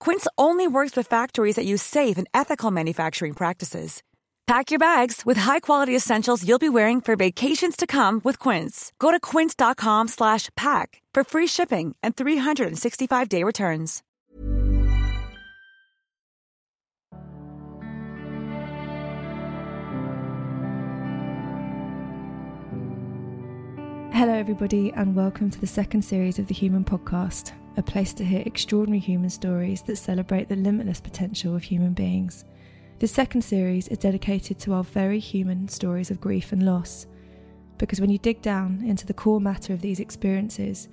Quince only works with factories that use safe and ethical manufacturing practices. Pack your bags with high-quality essentials you'll be wearing for vacations to come with Quince. Go to quince.com/pack for free shipping and 365-day returns. Hello, everybody, and welcome to the second series of the Human Podcast, a place to hear extraordinary human stories that celebrate the limitless potential of human beings. This second series is dedicated to our very human stories of grief and loss, because when you dig down into the core matter of these experiences,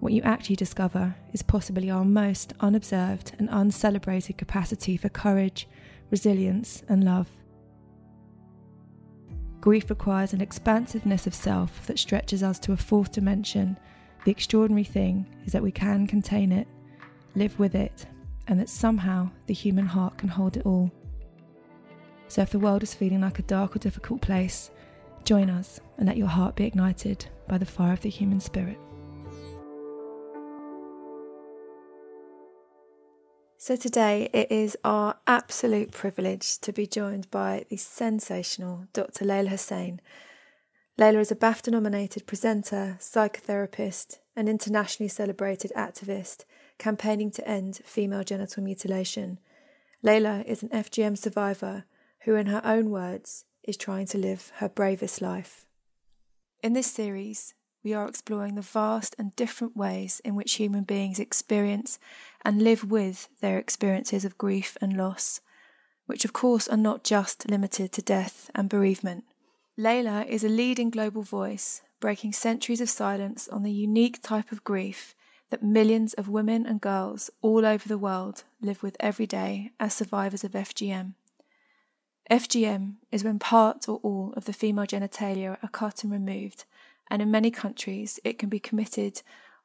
what you actually discover is possibly our most unobserved and uncelebrated capacity for courage, resilience, and love. Grief requires an expansiveness of self that stretches us to a fourth dimension. The extraordinary thing is that we can contain it, live with it, and that somehow the human heart can hold it all. So if the world is feeling like a dark or difficult place, join us and let your heart be ignited by the fire of the human spirit. So, today it is our absolute privilege to be joined by the sensational Dr. Leyla Hussein. Leyla is a BAFTA nominated presenter, psychotherapist, and internationally celebrated activist campaigning to end female genital mutilation. Leyla is an FGM survivor who, in her own words, is trying to live her bravest life. In this series, we are exploring the vast and different ways in which human beings experience and live with their experiences of grief and loss, which of course are not just limited to death and bereavement. Leyla is a leading global voice, breaking centuries of silence on the unique type of grief that millions of women and girls all over the world live with every day as survivors of FGM. FGM is when part or all of the female genitalia are cut and removed and in many countries it can be committed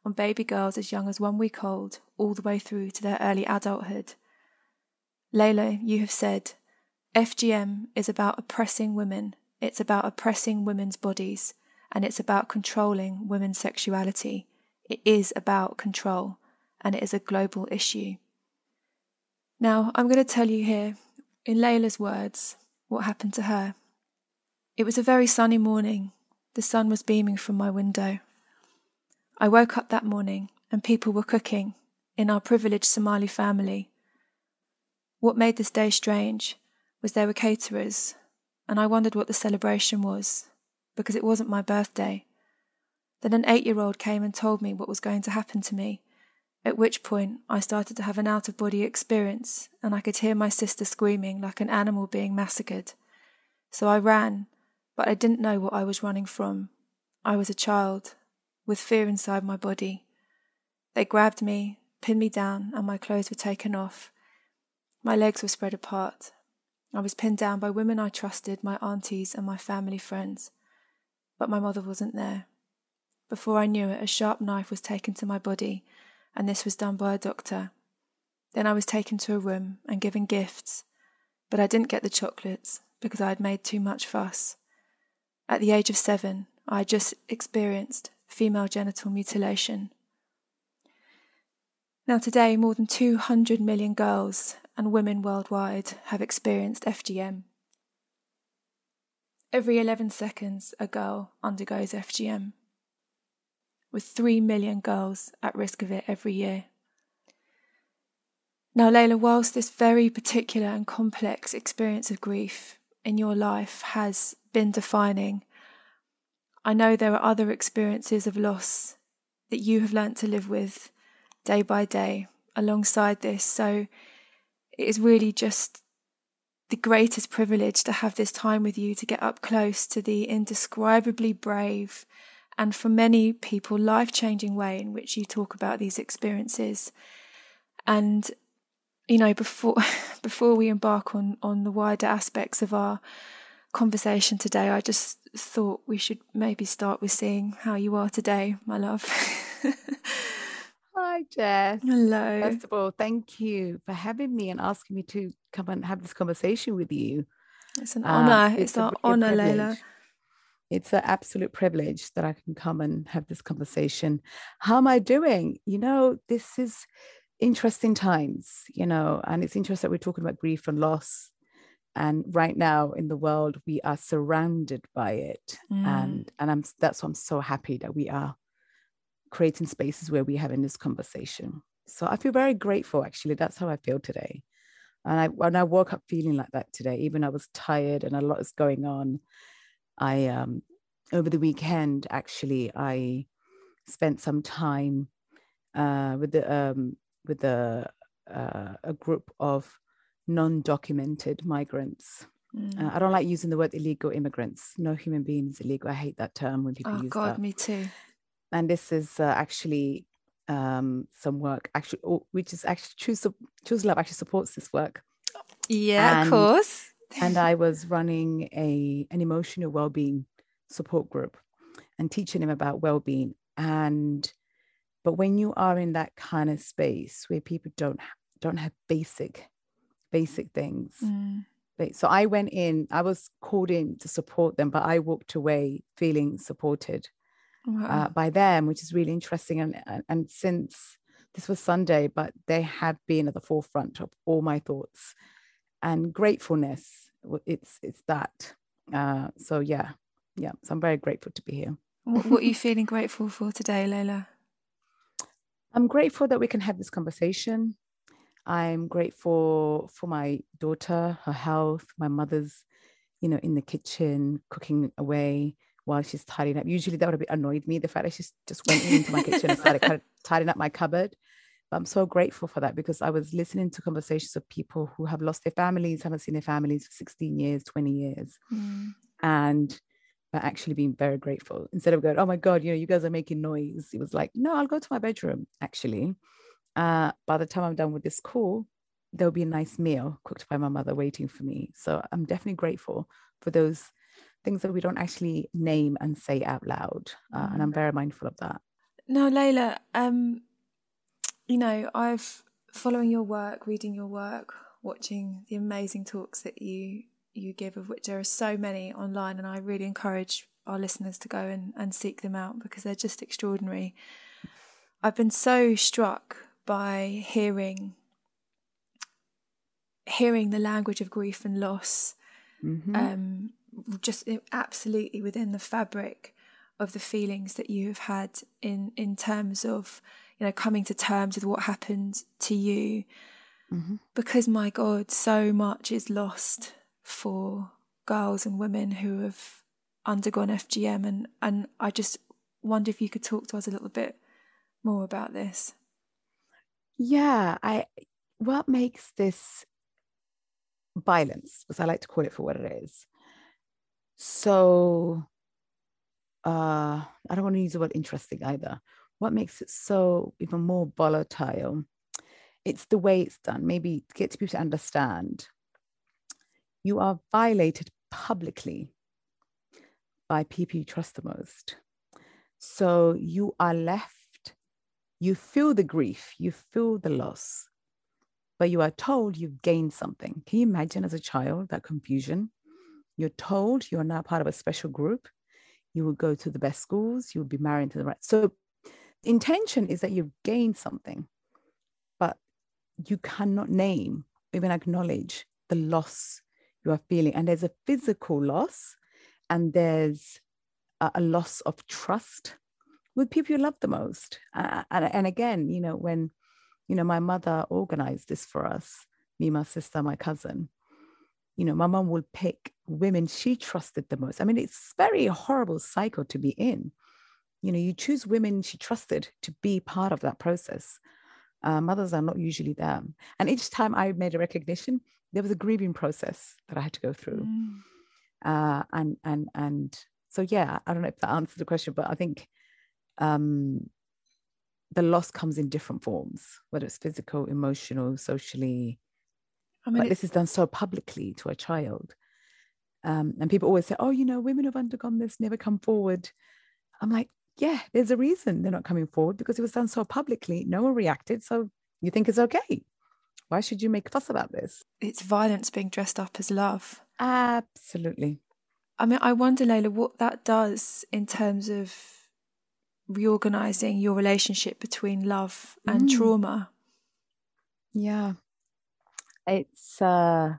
on baby girls as young as one week old, all the way through to their early adulthood. Leyla, you have said, FGM is about oppressing women, it's about oppressing women's bodies, and it's about controlling women's sexuality. It is about control, and it is a global issue. Now, I'm going to tell you here, in Leyla's words, what happened to her. It was a very sunny morning the sun was beaming from my window. I woke up that morning and people were cooking in our privileged Somali family. What made this day strange was there were caterers, and I wondered what the celebration was, because it wasn't my birthday. Then an eight year old came and told me what was going to happen to me, at which point I started to have an out of body experience, and I could hear my sister screaming like an animal being massacred. So I ran but I didn't know what I was running from. I was a child, with fear inside my body. They grabbed me, pinned me down, and my clothes were taken off. My legs were spread apart. I was pinned down by women I trusted, my aunties and my family friends. But my mother wasn't there. Before I knew it, a sharp knife was taken to my body, and this was done by a doctor. Then I was taken to a room and given gifts, but I didn't get the chocolates because I had made too much fuss. At the age of seven, I had just experienced female genital mutilation. Now, today, more than 200 million girls and women worldwide have experienced FGM. Every 11 seconds, a girl undergoes FGM, with 3 million girls at risk of it every year. Now, Leyla, whilst this very particular and complex experience of grief in your life has been defining. I know there are other experiences of loss that you have learnt to live with day by day alongside this. So it is really just the greatest privilege to have this time with you to get up close to the indescribably brave and for many people life changing way in which you talk about these experiences. And you know, before before we embark on on the wider aspects of our conversation today, I just thought we should maybe start with seeing how you are today, my love. Hi, Jess. Hello. First of all, thank you for having me and asking me to come and have this conversation with you. It's an honor. Uh, it's, it's an honor, Leyla. It's an absolute privilege that I can come and have this conversation. How am I doing? You know, this is interesting times, you know, and it's interesting that we're talking about grief and loss and right now in the world we are surrounded by it mm. and and i'm that's why i'm so happy that we are creating spaces where we're having this conversation so i feel very grateful actually that's how i feel today and i when i woke up feeling like that today even i was tired and a lot is going on i um over the weekend actually i spent some time uh with the um with the uh, a group of non-documented migrants. Mm. Uh, I don't like using the word illegal immigrants. No human being is illegal. I hate that term when people oh, use God, that. Oh God, me too. And this is uh, actually um, some work, actually, oh, which is actually Choose Choose Love actually supports this work. Yeah, and, of course. and I was running a an emotional well-being support group and teaching him about well-being. And but when you are in that kind of space where people don't don't have basic basic things. Mm. So I went in, I was called in to support them, but I walked away feeling supported wow. uh, by them, which is really interesting. And, and, and since this was Sunday, but they have been at the forefront of all my thoughts and gratefulness. It's it's that. Uh, so yeah, yeah. So I'm very grateful to be here. what, are you feeling grateful for today, Leyla? I'm grateful that we can have this conversation. I'm grateful for my daughter, her health, my mother's, you know, in the kitchen cooking away while she's tidying up. Usually that would have annoyed me, the fact that she just went into my kitchen and started kind of tidying up my cupboard. But I'm so grateful for that because I was listening to conversations of people who have lost their families, haven't seen their families for 16 years, 20 years. Mm. And but actually being very grateful instead of going, oh my God, you know, you guys are making noise. It was like, no, I'll go to my bedroom actually uh, by the time I'm done with this call, there'll be a nice meal cooked by my mother waiting for me. So I'm definitely grateful for those things that we don't actually name and say out loud. Uh, and I'm mm. very mindful of that. No, Leyla, um, you know, I've following your work, reading your work, watching the amazing talks that you you give, of which there are so many online, and I really encourage our listeners to go and, and seek them out because they're just extraordinary. I've been so struck by hearing hearing the language of grief and loss mm-hmm. um, just absolutely within the fabric of the feelings that you have had in in terms of you know coming to terms with what happened to you. Mm-hmm. because my god so much is lost for girls and women who have undergone FGM and and I just wonder if you could talk to us a little bit more about this. Yeah i what makes this violence because i like to call it for what it is so uh i don't want to use the word interesting either what makes it so even more volatile it's the way it's done maybe get people to understand you are violated publicly by people you trust the most so you are left you feel the grief, you feel the loss, but you are told you've gained something. Can you imagine as a child that confusion? You're told you're now part of a special group. You will go to the best schools, you will be married to the right. So, intention is that you've gained something, but you cannot name, even acknowledge the loss you are feeling. And there's a physical loss, and there's a, a loss of trust with people you love the most. Uh, and, and again, you know, when, you know, my mother organized this for us, me, my sister, my cousin, you know, my mom will pick women she trusted the most. I mean, it's very horrible cycle to be in. You know, you choose women she trusted to be part of that process. Uh, mothers are not usually there. And each time I made a recognition, there was a grieving process that I had to go through. Mm. Uh, and and and so yeah, I don't know if that answers the question, but I think um, the loss comes in different forms, whether it's physical, emotional, socially, I mean, this is done so publicly to a child. Um, and people always say, oh, you know, women have undergone this, never come forward. I'm like, yeah, there's a reason they're not coming forward because it was done so publicly. No one reacted. So you think it's okay. Why should you make a fuss about this? It's violence being dressed up as love. Absolutely. I mean, I wonder, Leyla, what that does in terms of reorganizing your relationship between love and mm. trauma. Yeah it's uh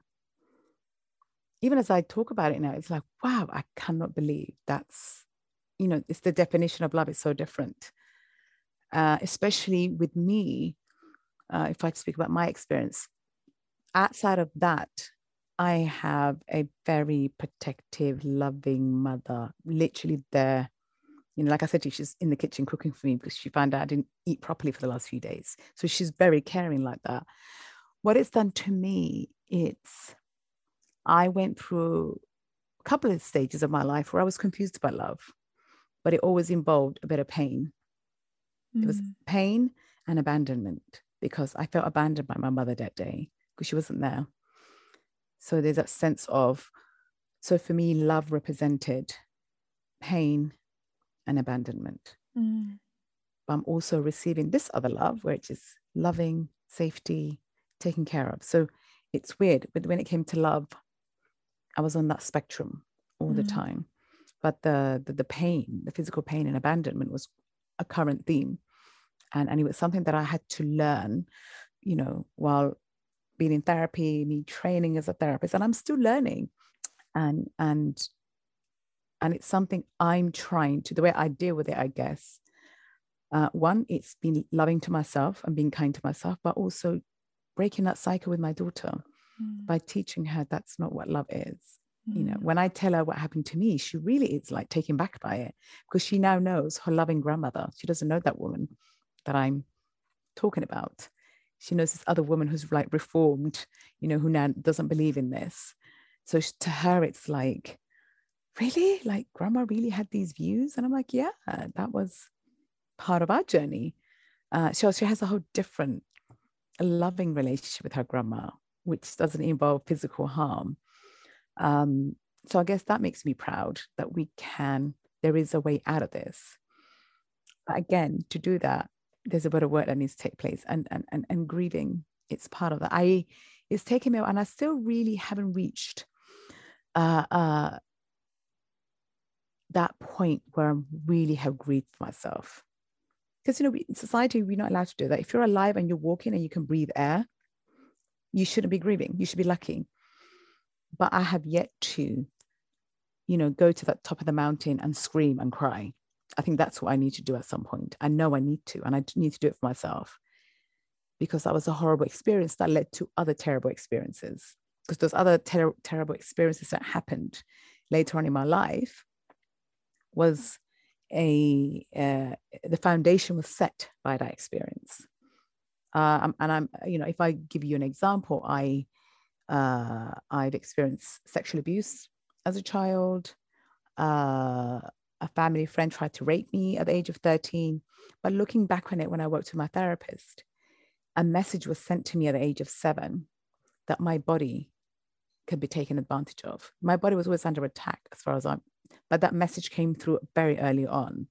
even as I talk about it now, it's like, wow, I cannot believe that's, you know, it's the definition of love is so different. Uh, especially with me, uh, if I speak about my experience, outside of that, I have a very protective, loving mother, literally there. You know, like I said you, she's in the kitchen cooking for me because she found out I didn't eat properly for the last few days. So she's very caring like that what it's done to me, it's I went through a couple of stages of my life where I was confused about love, but it always involved a bit of pain. Mm. It was mm. pain and abandonment because I felt abandoned by my mother that day because she wasn't there. So there's that sense of, so for me, love represented pain and abandonment. Mm. But I'm also receiving this other love, which is loving, safety, taken care of. So it's weird, but when it came to love, I was on that spectrum all mm. the time. But the, the the pain, the physical pain and abandonment was a current theme. And, and it was something that I had to learn, you know, while being in therapy, me training as a therapist, and I'm still learning. And and and it's something I'm trying to the way I deal with it, I guess. Uh, one, it's been loving to myself and being kind to myself, but also breaking that cycle with my daughter mm. by teaching her that's not what love is. Mm. You know, mm. when I tell her what happened to me, she really is like taken back by it because she now knows her loving grandmother. She doesn't know that woman that I'm talking about. She knows this other woman who's like reformed, you know, who now doesn't believe in this. So to her, it's like, really? Like grandma really had these views? And I'm like, yeah, that was part of our journey. Uh, she, she has a whole different a loving relationship with her grandma, which doesn't involve physical harm. Um, so I guess that makes me proud that we can, there is a way out of this. But again, to do that, there's a bit of work that needs to take place and and and, and grieving, it's part of that. I it's taken me and I still really haven't reached uh, uh, that point where I really have grieved myself because you know in society we're not allowed to do that. If you're alive and you're walking and you can breathe air you shouldn't be grieving. You should be lucky. But i have yet to you know go to that top of the mountain and scream and cry. I think that's what i need to do at some point. I know i need to and i need to do it for myself. Because that was a horrible experience that led to other terrible experiences. Because those other ter- terrible experiences that happened later on in my life was a uh, the foundation was set by that experience. Uh, and i'm you know if i give you an example i uh, i've experienced sexual abuse as a child. Uh, a family friend tried to rape me at the age of 13 but looking back on it when i worked with my therapist a message was sent to me at the age of seven that my body could be taken advantage of. My body was always under attack as far as i'm but that message came through very early on.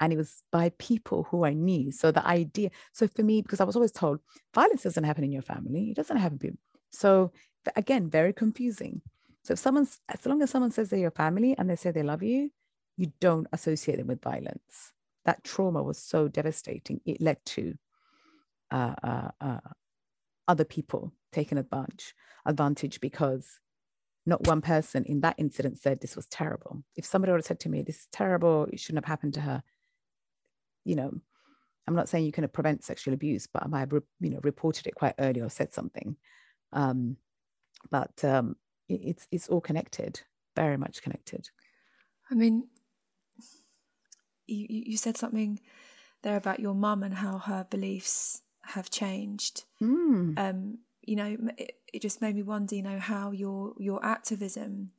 And it was by people who I knew. So the idea, so for me, because I was always told violence doesn't happen in your family, it doesn't happen. So again, very confusing. So if someone's, as long as someone says they're your family and they say they love you, you don't associate them with violence. That trauma was so devastating. It led to uh, uh, uh, other people taking advantage, advantage because not one person in that incident said this was terrible. If somebody would have said to me, this is terrible, it shouldn't have happened to her, you know, I'm not saying you can prevent sexual abuse, but I might have, you know, reported it quite early or said something. Um, but um, it's it's all connected, very much connected. I mean, you you said something there about your mum and how her beliefs have changed. Mm. Um, you know, it, it just made me wonder, you know, how your your activism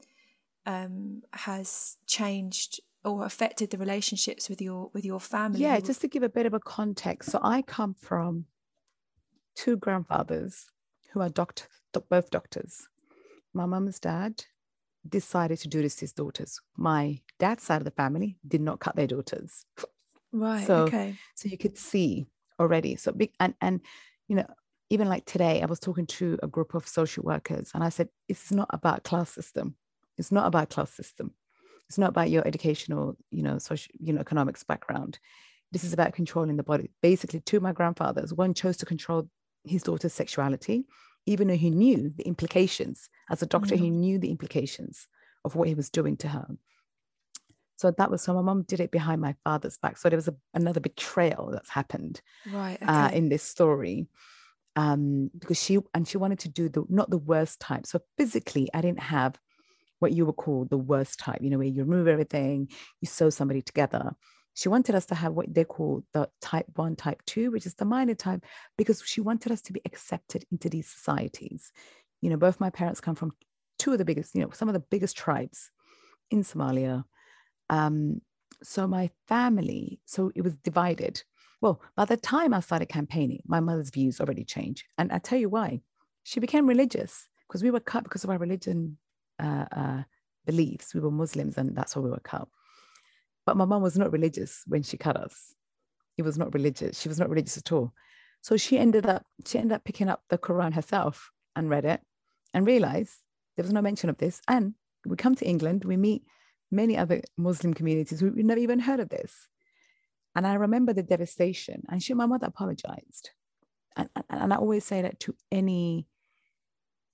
um, has changed or affected the relationships with your with your family. Yeah, just to give a bit of a context. So I come from two grandfathers who are doctor, both doctors. My mum's dad decided to do this to his daughters. My dad's side of the family did not cut their daughters. Right. So, okay. So you could see already. So big and and you know even like today, I was talking to a group of social workers, and I said it's not about class system. It's not about class system. It's not about your educational, you know, social, you know, economics background. This is about controlling the body. Basically, two of my grandfathers, one chose to control his daughter's sexuality, even though he knew the implications. As a doctor, mm. he knew the implications of what he was doing to her. So that was so my mom did it behind my father's back. So there was a, another betrayal that's happened right uh, okay. uh, in this story. Um, because she and she wanted to do the not the worst type. So physically, I didn't have what you would call the worst type, you know, where you remove everything, you sew somebody together. She wanted us to have what they call the type one, type two, which is the minor type, because she wanted us to be accepted into these societies. You know, both my parents come from two of the biggest, you know, some of the biggest tribes in Somalia. Um, so my family, so it was divided. Well, by the time I started campaigning, my mother's views already changed. And I tell you why. She became religious because we were cut because of our religion uh, uh, beliefs. We were Muslims, and that's why we were cut. But my mom was not religious when she cut us. He was not religious. She was not religious at all. So she ended up she ended up picking up the Quran herself and read it and realized there was no mention of this. And we come to England, we meet many other Muslim communities who never even heard of this. And I remember the devastation. And she, my mother apologized. And, and I always say that to any,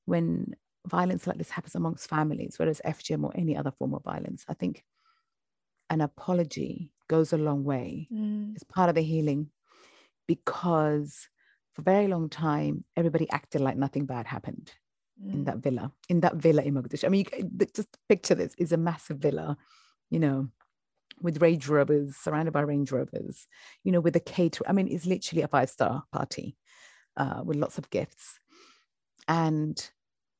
when violence like this happens amongst families, whether it's FGM or any other form of violence, I think an apology goes a long way. Mm. It's part of the healing because for a very long time, everybody acted like nothing bad happened mm. in that villa, in that villa in Mogadishu. I mean, you, just picture this is a massive villa, you know, with Range Rovers, surrounded by Range Rovers, you know, with a caterer. I mean, it's literally a five star party uh, with lots of gifts. And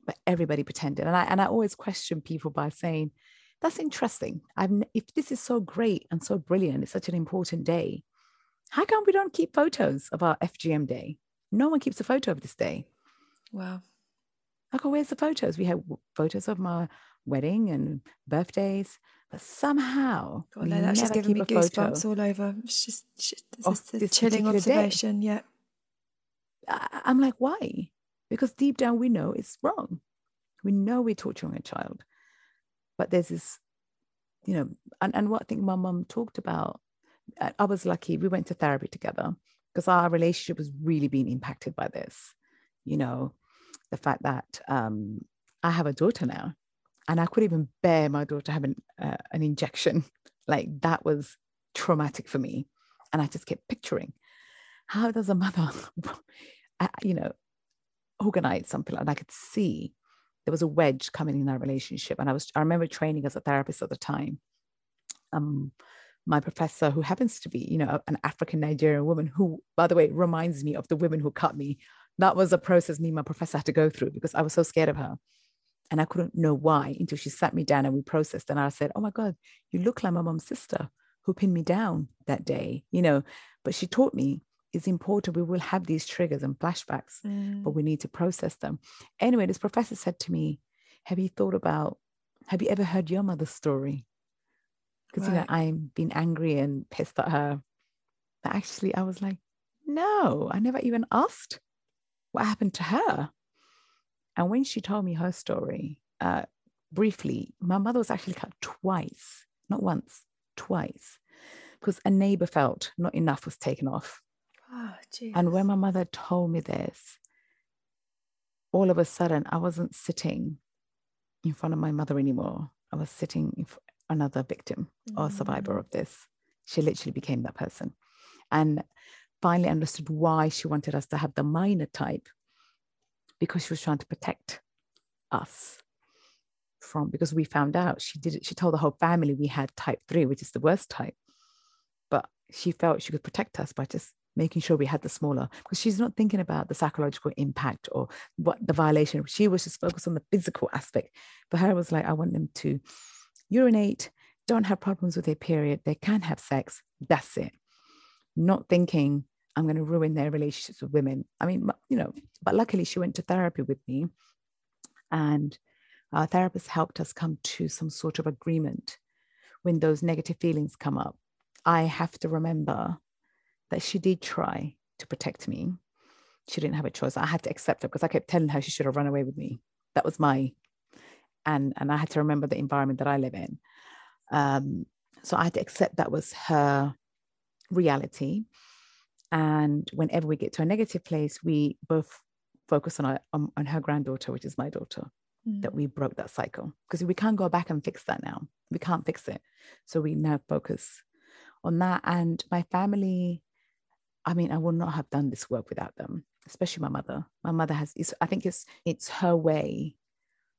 but everybody pretended. And I and I always question people by saying, that's interesting. I've if this is so great and so brilliant, it's such an important day. How come we don't keep photos of our FGM day? No one keeps a photo of this day. Wow. Oh, where's the photos? We have photos of my wedding and birthdays, but somehow God, no, that's just giving me goosebumps all over. It's just, it's just a chilling observation. Day. Yeah. I, I'm like, why? because deep down we know it's wrong. We know we're torturing a child. But there's this, you know, and, and what I think my mum talked about, I was lucky, we went to therapy together because our relationship was really being impacted by this. You know, the fact that um, I have a daughter now and I couldn't even bear my daughter having uh, an injection. Like that was traumatic for me. And I just kept picturing how does a mother, you know, organize something and I could see there was a wedge coming in our relationship. And I was, I remember training as a therapist at the time. Um, my professor, who happens to be, you know, an African Nigerian woman, who, by the way, reminds me of the women who cut me. That was a process me and my professor had to go through because I was so scared of her. And I couldn't know why until she sat me down and we processed. And I said, Oh my God, you look like my mom's sister who pinned me down that day, you know. But she taught me it's important. We will have these triggers and flashbacks, mm. but we need to process them. Anyway, this professor said to me, Have you thought about, have you ever heard your mother's story? Because, right. you know, I'm being angry and pissed at her. But actually, I was like, No, I never even asked what happened to her. And when she told me her story, uh, briefly, my mother was actually cut twice, not once, twice, because a neighbor felt not enough was taken off Oh, and when my mother told me this, all of a sudden I wasn't sitting in front of my mother anymore. I was sitting in another victim mm. or survivor of this. She literally became that person. And finally understood why she wanted us to have the minor type because she was trying to protect us. from because we found out she did. She told the whole family we had type three, which is the worst type. But she felt she could protect us by just making sure we had the smaller because she's not thinking about the psychological impact or what the violation. She was just focused on the physical aspect. For her, it was like, I want them to urinate, don't have problems with their period, they can have sex. That's it. Not thinking I'm going to ruin their relationships with women. I mean, you know, but luckily she went to therapy with me and our therapist helped us come to some sort of agreement when those negative feelings come up. I have to remember that she did try to protect me. She didn't have a choice. I had to accept her because I kept telling her she should have run away with me. That was my, and and I had to remember the environment that I live in. Um, so I had to accept that was her reality. And whenever we get to a negative place, we both focus on, our, on, on her granddaughter, which is my daughter, mm. that we broke that cycle. Because we can't go back and fix that now. We can't fix it. So we now focus on that. And my family, I mean, I would not have done this work without them, especially my mother. My mother has, I think it's it's her way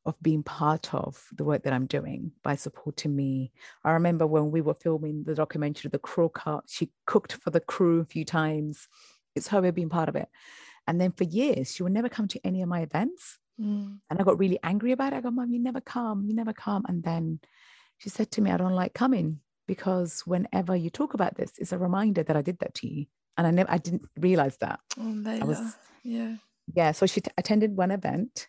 of being part of the work that I'm doing by supporting me. I remember when we were filming the documentary, The Cruel Cut, she cooked for the crew a few times. It's her way of being part of it. And then for years, she would never come to any of my events. Mm. And I got really angry about it. I go, Mom, you never come, you never come. And then she said to me, I don't like coming because whenever you talk about this, it's a reminder that I did that to you. And I never, I didn't realize that. Oh, I was, yeah. Yeah. So she t- attended one event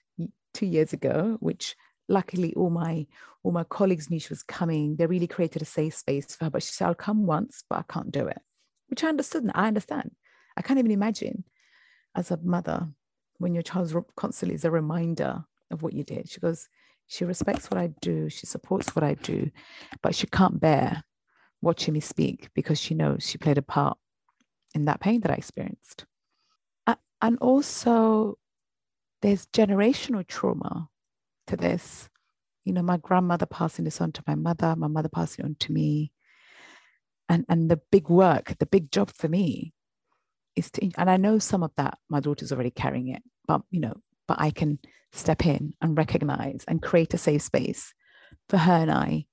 two years ago, which luckily all my all my colleagues knew she was coming. They really created a safe space for her. But she said, I'll come once, but I can't do it. Which I understood. I understand. I can't even imagine as a mother when your child constantly is a reminder of what you did. She goes, she respects what I do, she supports what I do, but she can't bear watching me speak because she knows she played a part in that pain that I experienced. And also, there's generational trauma to this. You know, my grandmother passing this on to my mother, my mother passing it on to me. And, and the big work, the big job for me is to, and I know some of that my daughter's already carrying it, but you know, but I can step in and recognize and create a safe space for her and I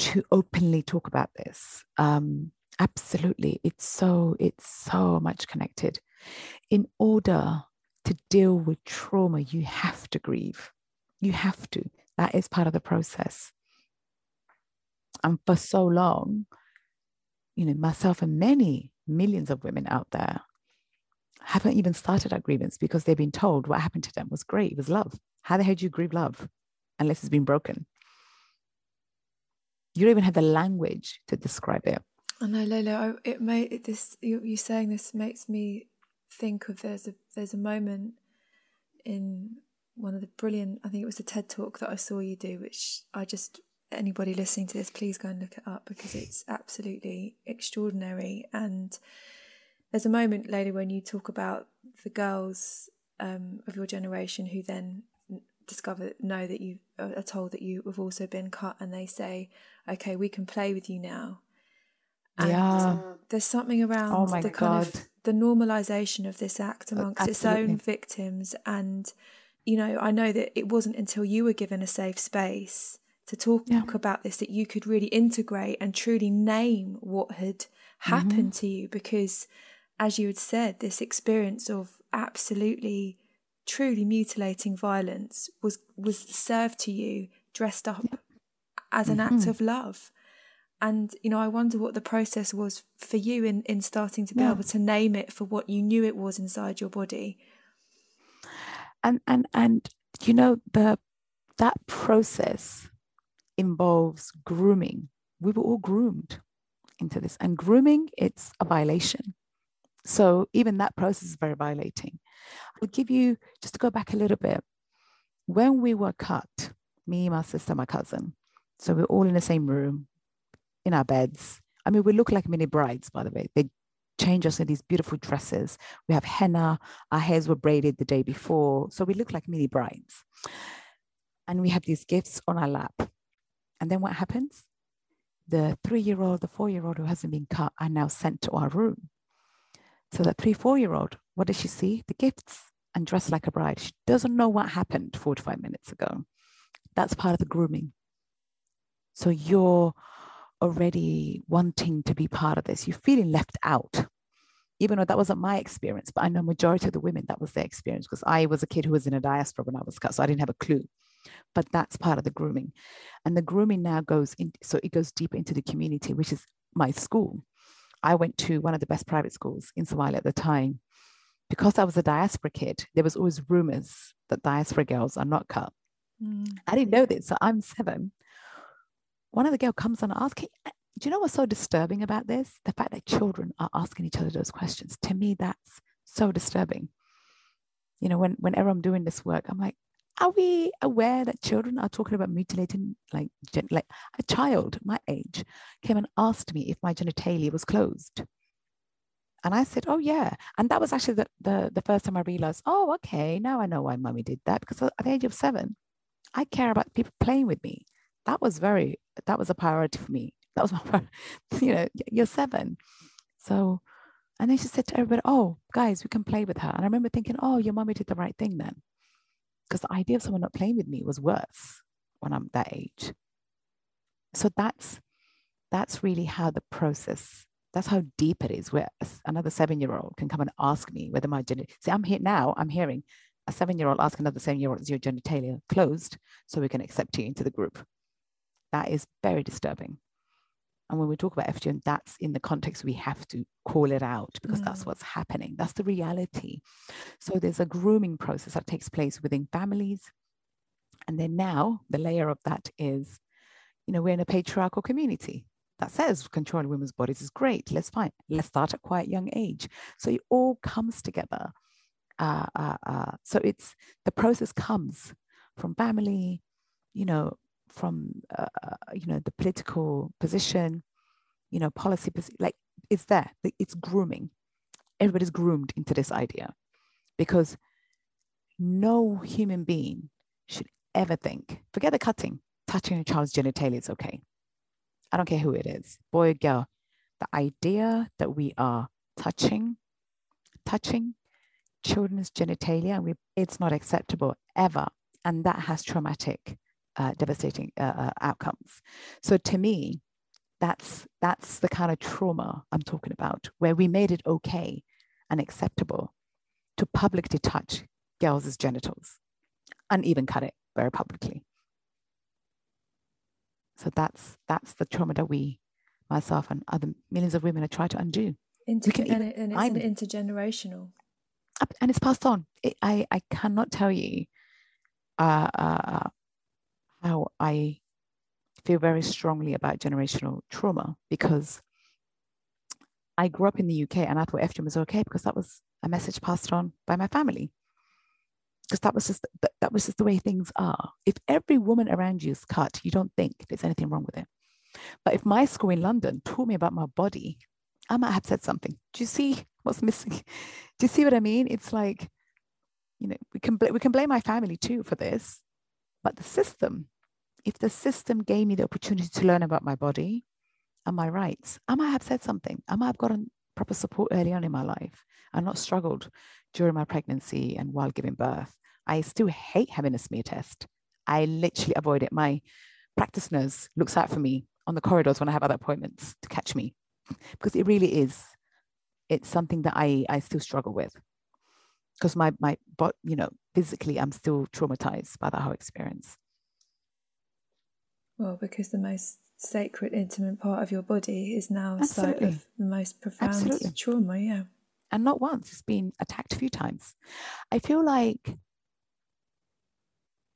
to openly talk about this. Um, absolutely, it's so it's so much connected. In order to deal with trauma, you have to grieve. You have to. That is part of the process. And for so long, you know, myself and many millions of women out there haven't even started our grievance because they've been told what happened to them was great, it was love. How the hell do you grieve love unless it's been broken? You don't even have the language to describe it. I know, Leyla. It made this. You, you saying this makes me think of there's a there's a moment in one of the brilliant. I think it was a TED talk that I saw you do, which I just anybody listening to this, please go and look it up because it's absolutely extraordinary. And there's a moment later when you talk about the girls um, of your generation who then discover know that you are told that you have also been cut, and they say, "Okay, we can play with you now." And yeah, there's something around oh the God. kind of the normalization of this act amongst its own victims and you know i know that it wasn't until you were given a safe space to talk yeah. about this that you could really integrate and truly name what had happened mm-hmm. to you because as you had said this experience of absolutely truly mutilating violence was was served to you dressed up yeah. as an mm-hmm. act of love and you know i wonder what the process was for you in in starting to be yeah. able to name it for what you knew it was inside your body and and and you know the that process involves grooming. We were all groomed into this, and grooming it's a violation. So even that process is very violating. I'll give you just to go back a little bit. When we were cut, me, my sister, my cousin, so we're all in the same room, in our beds. I mean, we look like mini brides, by the way. They change us in these beautiful dresses. We have henna. Our hairs were braided the day before, so we look like mini brides. And we have these gifts on our lap. And then what happens? The three year old, the four year old who hasn't been cut are now sent to our room. So that three, four year old, what does she see? The gifts and dressed like a bride. She doesn't know what happened 45 minutes ago. that's part of the grooming. So you're already wanting to be part of this. You're feeling left out, even though that wasn't my experience. But I know majority of the women that was their experience because I was a kid who was in a diaspora when I was cut, so I didn't have a clue. But that's part of the grooming, and the grooming now goes in. So it goes deeper into the community, which is my school. I went to one of the best private schools in Somalia at the time. Because I was a diaspora kid, there was always rumors that diaspora girls are not cut. Mm. I didn't know this. So I'm seven. One of the girl comes and asks, do you know what's so disturbing about this? The fact that children are asking each other those questions. To me, that's so disturbing. You know, when whenever I'm doing this work, I'm like, are we aware that children are talking about mutilating like gen- like a child my age came and asked me if my genitalia was closed and i said oh yeah and that was actually the, the, the first time i realized oh okay now i know why mommy did that because at the age of seven i care about people playing with me that was very that was a priority for me that was my mm-hmm. you know you're seven so and then she said to everybody oh guys we can play with her and i remember thinking oh your mommy did the right thing then because the idea of someone not playing with me was worse when I'm that age. So that's that's really how the process. That's how deep it is. Where another seven-year-old can come and ask me whether my genital. See, I'm here now. I'm hearing a seven-year-old ask another seven-year-old, "Is your genitalia closed?" So we can accept you into the group. That is very disturbing. And when we talk about FGM, that's in the context we have to call it out because mm. that's what's happening. That's the reality. So there's a grooming process that takes place within families. And then now the layer of that is, you know, we're in a patriarchal community that says controlling women's bodies is great. Let's find, let's start at quite young age. So it all comes together. Uh, uh, uh, so it's the process comes from family, you know, from uh, uh, you know the political position you know policy like it's there it's grooming. Everybody's groomed into this idea because no human being should ever think forget the cutting touching a child's genitalia is okay. I don't care who it is boy or girl the idea that we are touching touching children's genitalia we, it's not acceptable ever. And that has traumatic uh, devastating uh, uh, outcomes. So to me, that's that's the kind of trauma I'm talking about, where we made it okay and acceptable to publicly touch girls' genitals and even cut it very publicly. So that's that's the trauma that we, myself and other millions of women, are trying to undo. Inter- and, it, and, it's an intergenerational. And it's passed on. It, I I cannot tell you uh, uh, how I feel very strongly about generational trauma because I grew up in the UK and I thought FGM was okay because that was a message passed on by my family. Because that was just that, that was just the way things are. If every woman around you is cut, you don't think there's anything wrong with it. But if my school in London taught me about my body, I might have said something. Do you see what's missing? Do you see what I mean? It's like, you know, we can bl- we can blame my family too for this, but the system if the system gave me the opportunity to learn about my body and my rights, I might have said something. I might have gotten proper support early on in my life and not struggled during my pregnancy and while giving birth. I still hate having a smear test. I literally avoid it. My practice nurse looks out for me on the corridors when I have other appointments to catch me because it really is. It's something that I, I still struggle with because my, my, but you know, physically, I'm still traumatized by that whole experience. Well, because the most sacred, intimate part of your body is now a site of the most profound Absolutely. trauma. Yeah. And not once, it's been attacked a few times. I feel like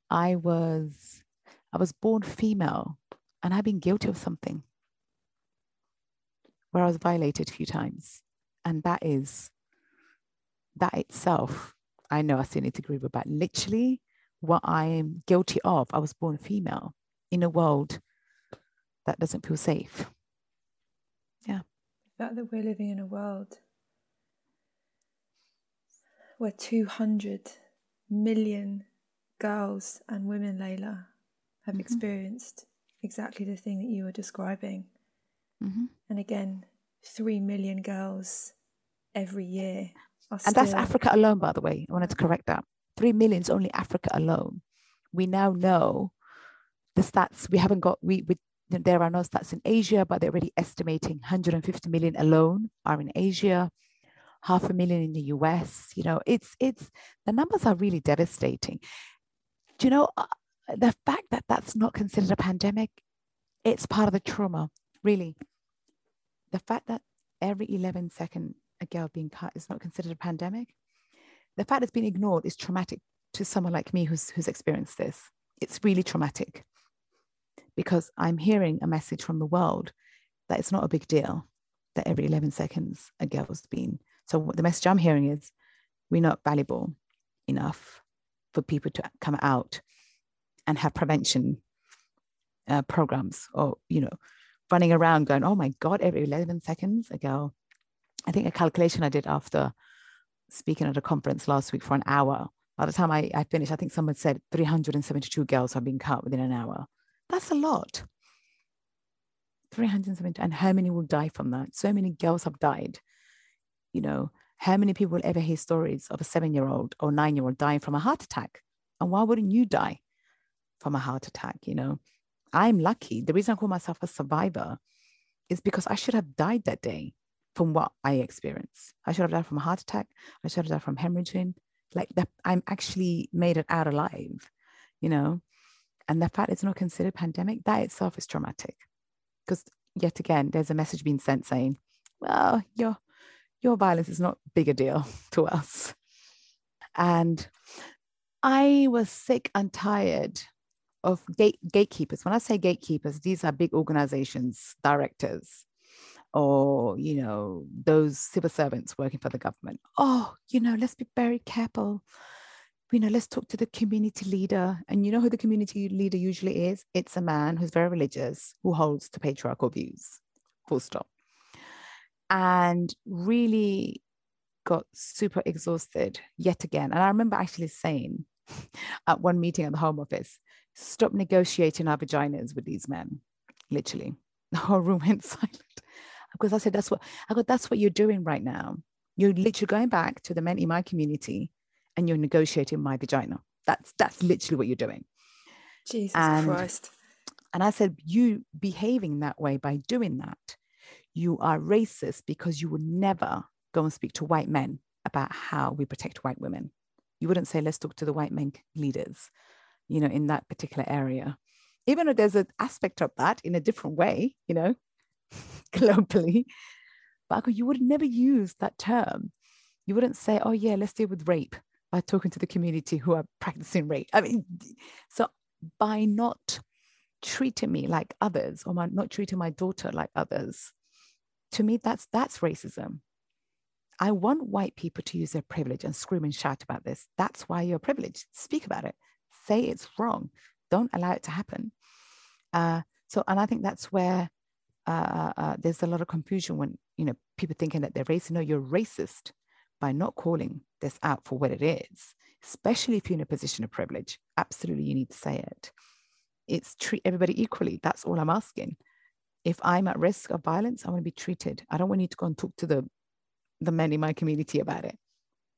I was I was born female and I've been guilty of something where I was violated a few times. And that is that itself, I know I still need to grieve about literally what I'm guilty of. I was born female in a world that doesn't feel safe. Yeah. The fact that we're living in a world where 200 million girls and women, Leyla, have mm-hmm. experienced exactly the thing that you were describing. Mm-hmm. And again, 3 million girls every year. And that's Africa alone, by the way. I wanted to correct that. 3 million is only Africa alone. We now know the stats we haven't got we, we there are no stats in Asia, but they're already estimating 150 million alone are in Asia, half a million in the US. You know, it's it's the numbers are really devastating. Do you know uh, the fact that that's not considered a pandemic? It's part of the trauma, really. The fact that every 11 second a girl being cut is not considered a pandemic. The fact it's been ignored is traumatic to someone like me who's who's experienced this. It's really traumatic because I'm hearing a message from the world that it's not a big deal that every 11 seconds a girl's been. So the message I'm hearing is we're not valuable enough for people to come out and have prevention uh, programs or, you know, running around going, oh my God, every 11 seconds a girl. I think a calculation I did after speaking at a conference last week for an hour. By the time I, I finished, I think someone said 372 girls have been cut within an hour. That's a lot. 372. And how many will die from that? So many girls have died. You know, how many people will ever hear stories of a seven year old or nine year old dying from a heart attack? And why wouldn't you die from a heart attack? You know, I'm lucky. The reason I call myself a survivor is because I should have died that day from what I experience. I should have died from a heart attack. I should have died from hemorrhaging. Like that, I'm actually made it out alive, you know and the fact it's not considered pandemic, that itself is traumatic. Because yet again, there's a message being sent saying, well, your your violence is not big a deal to us. And I was sick and tired of gate, gatekeepers. When I say gatekeepers, these are big organizations, directors, or you know, those civil servants working for the government. Oh, you know, let's be very careful you know, let's talk to the community leader. And you know who the community leader usually is? It's a man who's very religious, who holds to patriarchal views, full stop. And really got super exhausted yet again. And I remember actually saying at one meeting at the Home Office, stop negotiating our vaginas with these men, literally. The whole room went silent. Because I said, that's what I go, that's what you're doing right now. You're literally going back to the men in my community and you're negotiating my vagina. That's that's literally what you're doing. Jesus and, Christ. And I said, you behaving that way by doing that, you are racist because you would never go and speak to white men about how we protect white women. You wouldn't say, let's talk to the white men leaders, you know, in that particular area. Even though there's an aspect of that in a different way, you know, globally. But you would never use that term. You wouldn't say, oh, yeah, let's deal with rape by talking to the community who are practicing rape. I mean, so by not treating me like others or my, not treating my daughter like others, to me, that's that's racism. I want white people to use their privilege and scream and shout about this. That's why you're privileged. Speak about it. Say it's wrong. Don't allow it to happen. Uh, so, and I think that's where uh, uh, uh there's a lot of confusion when you know people thinking that they're racist. No, you're racist by not calling this out for what it is, especially if you're in a position of privilege. Absolutely, you need to say it. It's treat everybody equally. That's all I'm asking. If I'm at risk of violence, I want to be treated. I don't want you to go and talk to the the men in my community about it.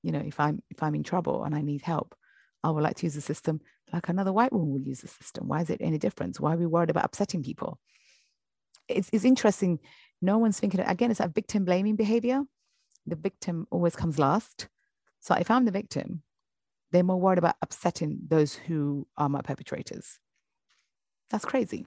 You know, if I'm if I'm in trouble and I need help, I would like to use the system like another white woman would use the system. Why is it any difference? Why are we worried about upsetting people? It's, it's interesting. No one's thinking, again, it's a victim blaming behavior the victim always comes last. So if I'm the victim, they're more worried about upsetting those who are my perpetrators. That's crazy.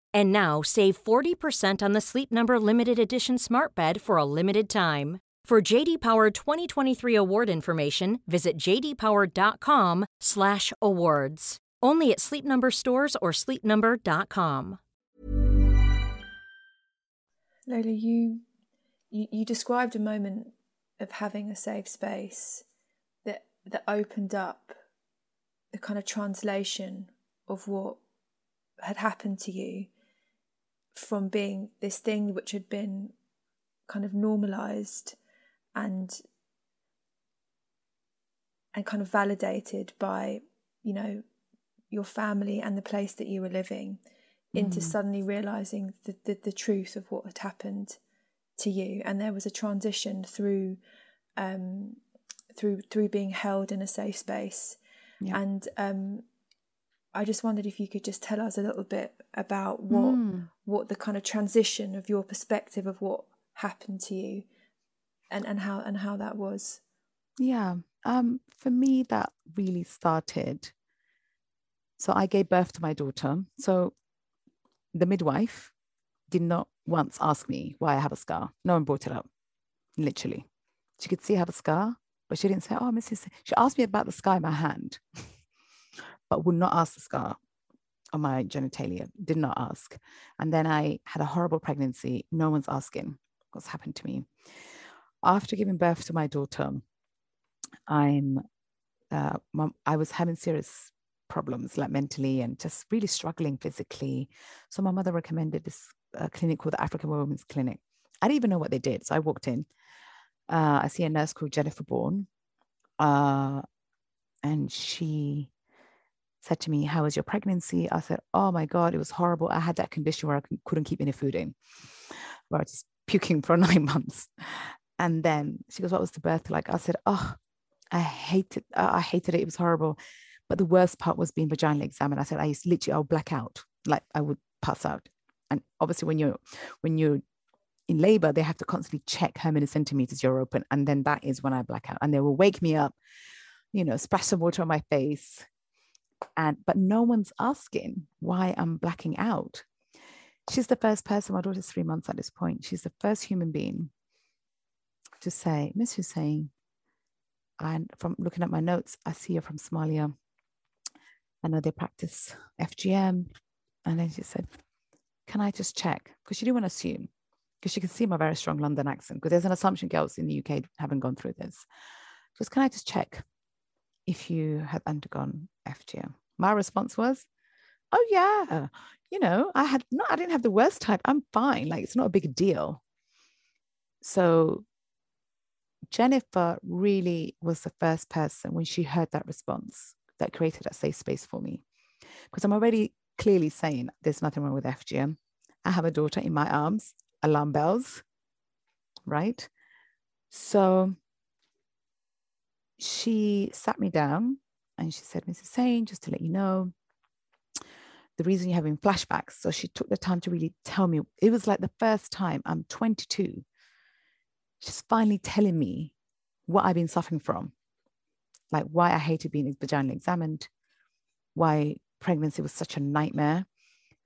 And now save 40% on the Sleep Number limited edition Smart Bed for a limited time. For JD Power 2023 award information, visit jdpower.com/awards. Only at Sleep Number stores or sleepnumber.com. Leyla, you, you you described a moment of having a safe space that that opened up the kind of translation of what had happened to you from being this thing which had been kind of normalized and and kind of validated by you know your family and the place that you were living into Mm. suddenly realizing the, the, the truth of what had happened to you and there was a transition through um through through being held in a safe space Yeah. and um I just wondered if you could just tell us a little bit about what Mm. what the kind of transition of your perspective of what happened to you and and how and how that was Yeah. Um, for me, that really started. So I gave birth to my daughter. So the midwife did not once ask me why I have a scar. No one brought it up, literally. She could see I have a scar, but she didn't say, Oh, Mrs. She asked me about the scar in my hand, but would not ask the scar on my genitalia, did not ask. And then I had a horrible pregnancy. No one's asking what's happened to me. After giving birth to my daughter, I'm uh, I was having serious problems like mentally and just really struggling physically. So my mother recommended this uh, clinic called the African Women's Clinic. I didn't even know what they did. So I walked in. Uh, I see a nurse called Jennifer Bourne. Uh, and she said to me, How was your pregnancy? I said, Oh my God, it was horrible. I had that condition where I couldn't keep any food in, where I was just puking for nine months. And then she goes, What was the birth like? I said, Oh, I hated I hated it. It was horrible. But the worst part was being vaginally examined. I said I used literally I'll black out. Like I would pass out. And obviously when you're when you're in labor, they have to constantly check how many centimeters you're open. And then that is when I black out. And they will wake me up, you know, splash some water on my face. And but no one's asking why I'm blacking out. She's the first person, my daughter's three months at this point. She's the first human being to say, Miss Hussein, and from looking at my notes, I see you're from Somalia. I know they practice FGM. And then she said, Can I just check? Because she didn't want to assume, because she could see my very strong London accent. Because there's an assumption girls in the UK haven't gone through this. just Can I just check if you have undergone FGM? My response was, Oh, yeah. You know, I had not, I didn't have the worst type. I'm fine. Like, it's not a big deal. So Jennifer really was the first person when she heard that response that created that safe space for me. Because I'm already clearly saying there's nothing wrong with FGM. I have a daughter in my arms, alarm bells, right? So she sat me down and she said, Mrs. Sain, just to let you know, the reason you're having flashbacks. So she took the time to really tell me. It was like the first time I'm 22 she's finally telling me what I've been suffering from, like why I hated being vaginally examined, why pregnancy was such a nightmare,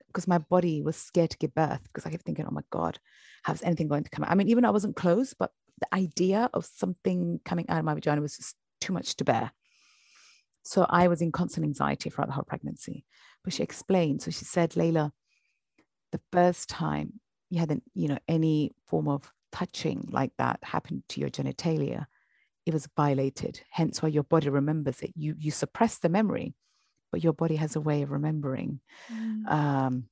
because my body was scared to give birth because I kept thinking, oh my God, how's anything going to come out? I mean, even I wasn't close, but the idea of something coming out of my vagina was just too much to bear. So I was in constant anxiety throughout the whole pregnancy. But she explained, so she said, Leyla, the first time you had, an, you know, any form of touching like that happened to your genitalia, it was violated. Hence why your body remembers it. You you suppress the memory, but your body has a way of remembering. Um,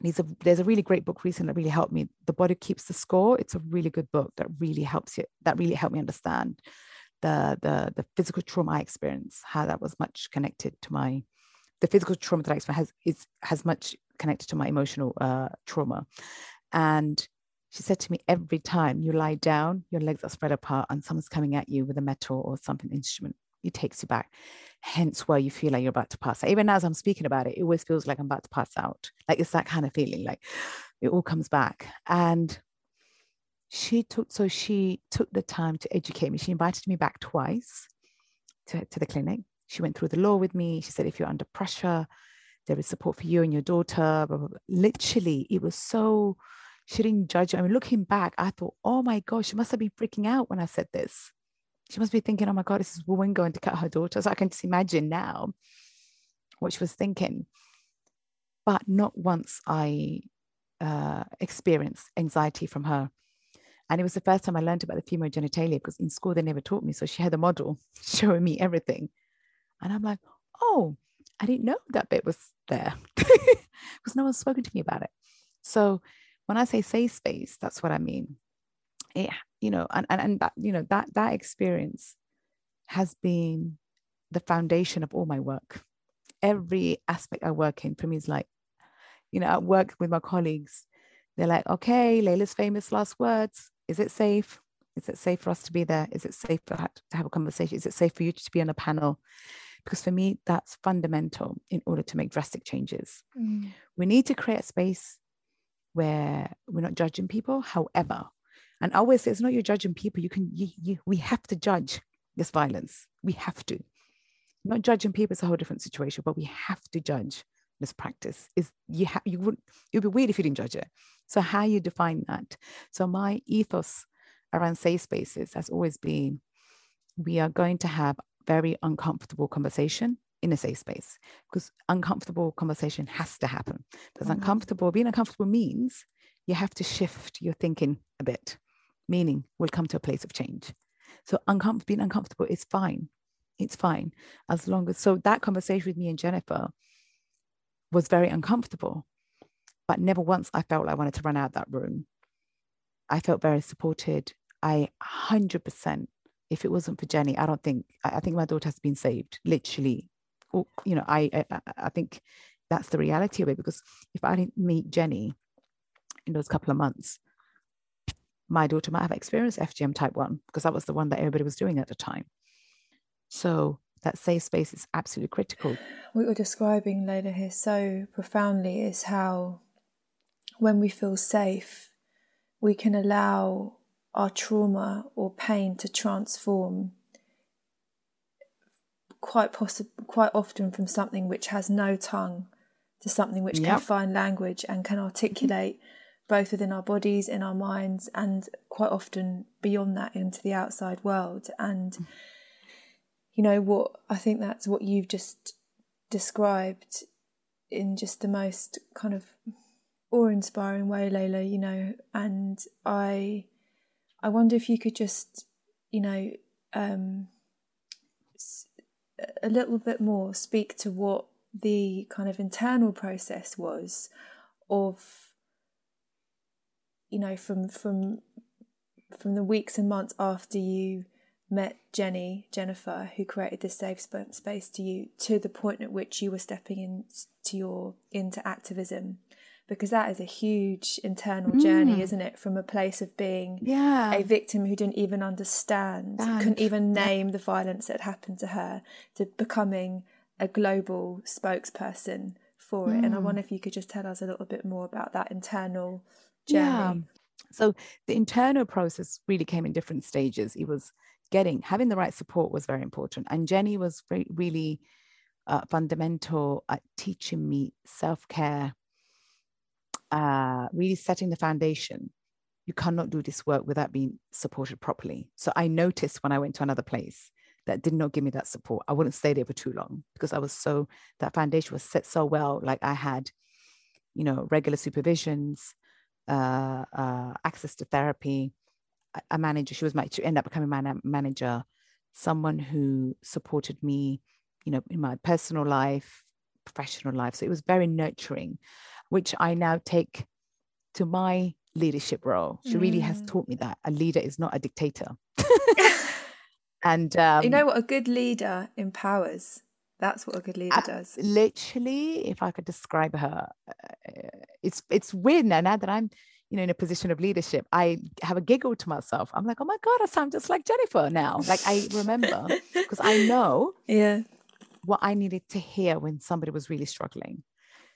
there's a there's a really great book recently that really helped me. The body keeps the score. It's a really good book that really helps you. That really helped me understand the the the physical trauma I experienced. How that was much connected to my the physical trauma that I experienced has is has much connected to my emotional uh, trauma. And she said to me, every time you lie down, your legs are spread apart and someone's coming at you with a metal or something instrument, it takes you back. Hence why you feel like you're about to pass out. Even as I'm speaking about it, it always feels like I'm about to pass out. Like it's that kind of feeling, like it all comes back. And she took, so she took the time to educate me. She invited me back twice to, to the clinic. She went through the law with me. She said, if you're under pressure, there is support for you and your daughter. Blah, blah, blah. Literally, it was so she didn't judge. I mean, looking back, I thought, oh my gosh, she must have been freaking out when I said this. She must be thinking, oh my God, this is woman going to cut her daughter. So I can just imagine now what she was thinking. But not once I uh, experienced anxiety from her. And it was the first time I learned about the female genitalia because in school they never taught me. So she had a model showing me everything. And I'm like, oh, I didn't know that bit was there because no one's spoken to me about it. So when I say safe space, that's what I mean. It, you know, and, and, and that, you know, that, that experience has been the foundation of all my work. Every aspect I work in for me is like, you know, at work with my colleagues, they're like, okay, Leyla's famous last words. Is it safe? Is it safe for us to be there? Is it safe for, to have a conversation? Is it safe for you to be on a panel? Because for me, that's fundamental in order to make drastic changes. Mm. We need to create a space where we're not judging people. However, and I always say it's not you're judging people. You can you, you we have to judge this violence. We have to. Not judging people is a whole different situation, but we have to judge this practice. Is you have you would it would be weird if you didn't judge it. So how you define that? So my ethos around safe spaces has always been we are going to have very uncomfortable conversation in a safe space because uncomfortable conversation has to happen. Because mm-hmm. uncomfortable, being uncomfortable means you have to shift your thinking a bit, meaning we'll come to a place of change. So uncomfortable, being uncomfortable is fine. It's fine as long as so that conversation with me and Jennifer was very uncomfortable, but never once I felt like I wanted to run out that room. I felt very supported. I 100%, if it wasn't for Jenny, I don't think, I, I think my daughter has been saved, literally you know, I, I, I think that's the reality of it because if I didn't meet Jenny in those couple of months, my daughter might have experienced FGM type one because that was the one that everybody was doing at the time. So that safe space is absolutely critical. What you're describing, Leyla, here so profoundly is how when we feel safe, we can allow our trauma or pain to transform quite possible, quite often from something which has no tongue to something which yep. can find language and can articulate both within our bodies, in our minds, and quite often beyond that into the outside world. And. You know what? I think that's what you've just described in just the most kind of awe-inspiring way, Leyla. You know, and I, I wonder if you could just, you know, um, a little bit more speak to what the kind of internal process was of you know from from from the weeks and months after you met Jenny Jennifer who created this safe space to you to the point at which you were stepping into your into activism because that is a huge internal journey, mm. isn't it? From a place of being yeah. a victim who didn't even understand, couldn't even name yeah. the violence that happened to her, to becoming a global spokesperson for mm. it. And I mm. wonder if you could just tell us a little bit more about that internal journey. Yeah. So the internal process really came in different stages. It was getting having the right support was very important, and Jenny was very, really uh, fundamental at teaching me self care uh, really setting the foundation. You cannot do this work without being supported properly. So I noticed when I went to another place that did not give me that support. I wouldn't stay there for too long because I was so, that foundation was set so well. Like I had, you know, regular supervisions, uh, uh, access to therapy, a manager. She was my, to end up becoming my manager, someone who supported me, you know, in my personal life, professional life. So it was very nurturing which I now take to my leadership role. She mm. really has mm. taught me that a leader is not a dictator. and um, you know what? A good leader empowers That's what a good leader does. Literally, if I could describe her, uh, it's it's weird now, now that I'm you know in a position of leadership. I have a giggle to myself. I'm like, oh my god, I sound just like Jennifer now. Like I remember because I know yeah what I needed to hear when somebody was really struggling.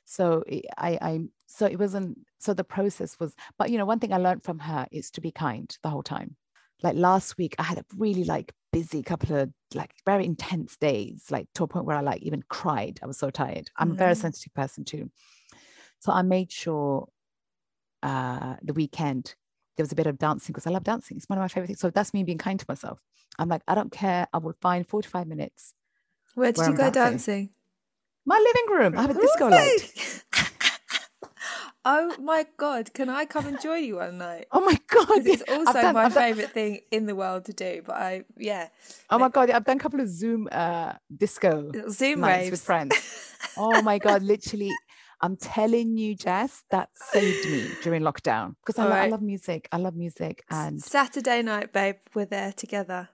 So I, I, so it wasn't. So the process was. But you know, one thing I learned from her is to be kind the whole time. Like last week, I had a really like busy couple of like very intense days, like to a point where I like even cried. I was so tired. I'm mm-hmm. a very mm-hmm. sensitive person too. So I made sure uh, the weekend there was a bit of dancing because I love dancing. It's one of my favorite things. So that's me being kind to myself. I'm like, I don't care. I will find 45 minutes. Where did where you I'm go dancing? dancing? My living room. I have a disco light. Oh my god, can I come and join you one night? Oh my god, it's also done, my favorite thing in the world to do. But I, yeah. Oh my god, I've done a couple of Zoom uh disco Zoom nights raves with friends. oh my god, literally, I'm telling you, Jess, that saved me during lockdown because I, right. I, love music. I love music, and Saturday night, babe, we're there together.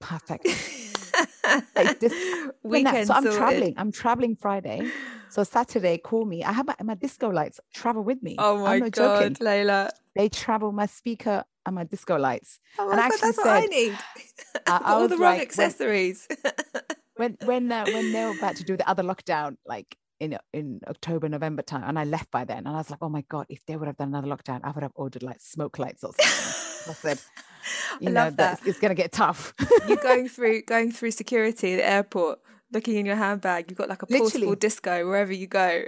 Perfect. like this weekend. So I'm sorted. traveling. I'm traveling Friday. So Saturday, call me. I have my, my disco lights travel with me. Oh my god, joking. Leyla. They travel my speaker and my disco lights. Oh my and god, that's said, what I need. I, I All the wrong like, accessories. when when uh, when they were about to do the other lockdown, like in in October, November time, and I left by then, and I was like, oh my god, if they would have done another lockdown, I would have ordered like smoke lights or something. I said, you I know, that. it's going to get tough. You're going through going through security at the airport, looking in your handbag. You've got like a portable Literally. disco wherever you go.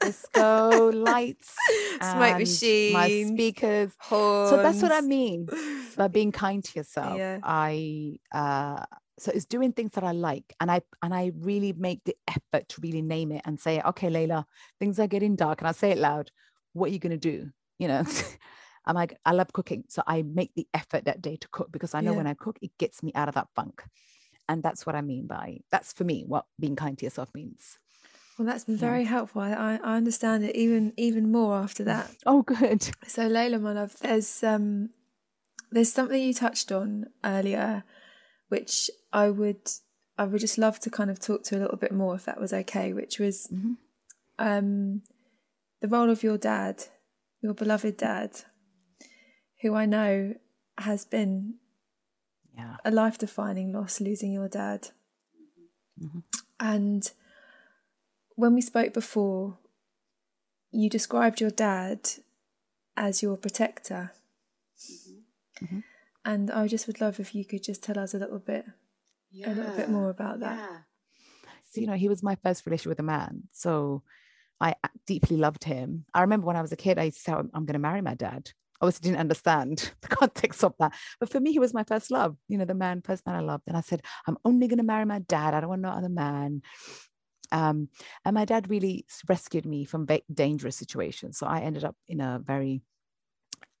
disco lights, smoke machine, my speakers. Horns. So that's what I mean by being kind to yourself. Yeah. I uh, so it's doing things that I like, and I and I really make the effort to really name it and say, okay, Leyla, things are getting dark, and I say it loud. What are you gonna do? You know. I'm like, I love cooking. So I make the effort that day to cook because I know yeah. when I cook, it gets me out of that funk. And that's what I mean by that's for me what being kind to yourself means. Well, that's been very yeah. helpful. I, I understand it even even more after that. Oh, good. So, Leyla, my love, there's um there's something you touched on earlier, which I would I would just love to kind of talk to a little bit more if that was okay. Which was mm-hmm. um the role of your dad, your beloved dad, who I know has been yeah. a life defining loss losing your dad. Mm-hmm. And when we spoke before, you described your dad as your protector. Mm-hmm. And I just would love if you could just tell us a little bit, yeah. a little bit more about that. Yeah. So, you know, he was my first relationship with a man. So I deeply loved him. I remember when I was a kid, I used to say, I'm going to marry my dad I obviously didn't understand the context of that. But for me, he was my first love, you know, the man, first man I loved. And I said, I'm only going to marry my dad. I don't want no other man. Um, and my dad really rescued me from very dangerous situations. So I ended up in a very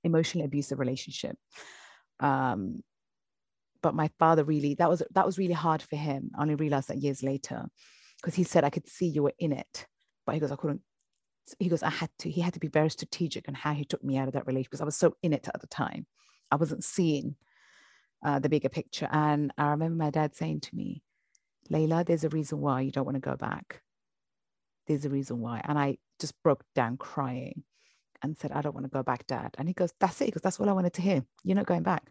emotionally abusive relationship. Um, but my father really, that was that was really hard for him. I only realized that years later, because he said I could see you were in it, but he goes, I couldn't he goes, I had to, he had to be very strategic on how he took me out of that relationship because I was so in it at the time. I wasn't seeing uh, the bigger picture. And I remember my dad saying to me, Leyla, there's a reason why you don't want to go back. There's a reason why. And I just broke down crying and said, I don't want to go back, dad. And he goes, That's it. Because that's all I wanted to hear. You're not going back.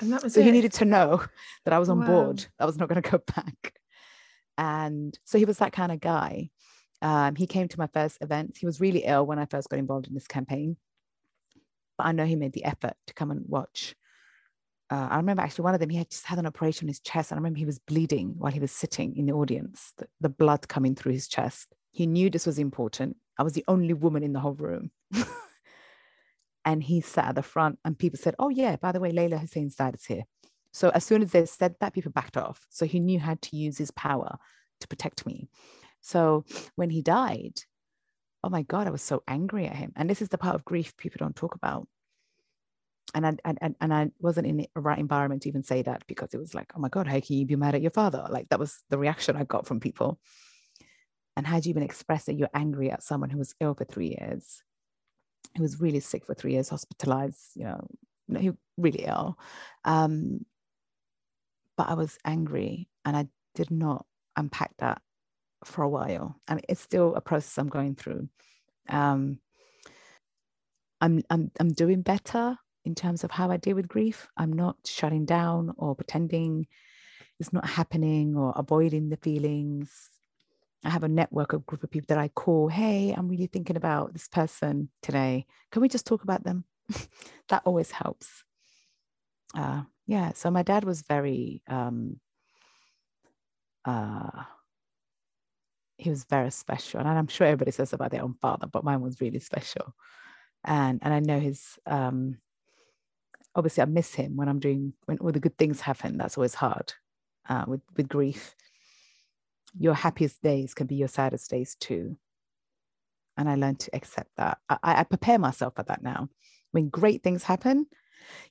And that was so it. he needed to know that I was on wow. board. I was not going to go back. And so he was that kind of guy. Um, he came to my first event. He was really ill when I first got involved in this campaign, but I know he made the effort to come and watch. Uh, I remember actually one of them, he had just had an operation on his chest. And I remember he was bleeding while he was sitting in the audience, the, the blood coming through his chest. He knew this was important. I was the only woman in the whole room. and he sat at the front, and people said, Oh, yeah, by the way, Leyla Hussein's dad is here. So as soon as they said that, people backed off. So he knew how to use his power to protect me. So when he died, oh my God, I was so angry at him. And this is the part of grief people don't talk about. And I, and, and I wasn't in the right environment to even say that because it was like, oh my God, how can you be mad at your father? Like that was the reaction I got from people. And how do you even express that you're angry at someone who was ill for three years, who was really sick for three years, hospitalized, you know, he really ill. Um, but I was angry and I did not unpack that for a while, I and it's still a process I'm going through. Um, I'm I'm I'm doing better in terms of how I deal with grief. I'm not shutting down or pretending it's not happening or avoiding the feelings. I have a network of group of people that I call, hey, I'm really thinking about this person today. Can we just talk about them? that always helps. Uh, yeah, so my dad was very um, uh, he was very special. And I'm sure everybody says about their own father, but mine was really special. And and I know his um obviously I miss him when I'm doing when all the good things happen. That's always hard uh, with with grief. Your happiest days can be your saddest days too. And I learned to accept that. I, I prepare myself for that now. When great things happen,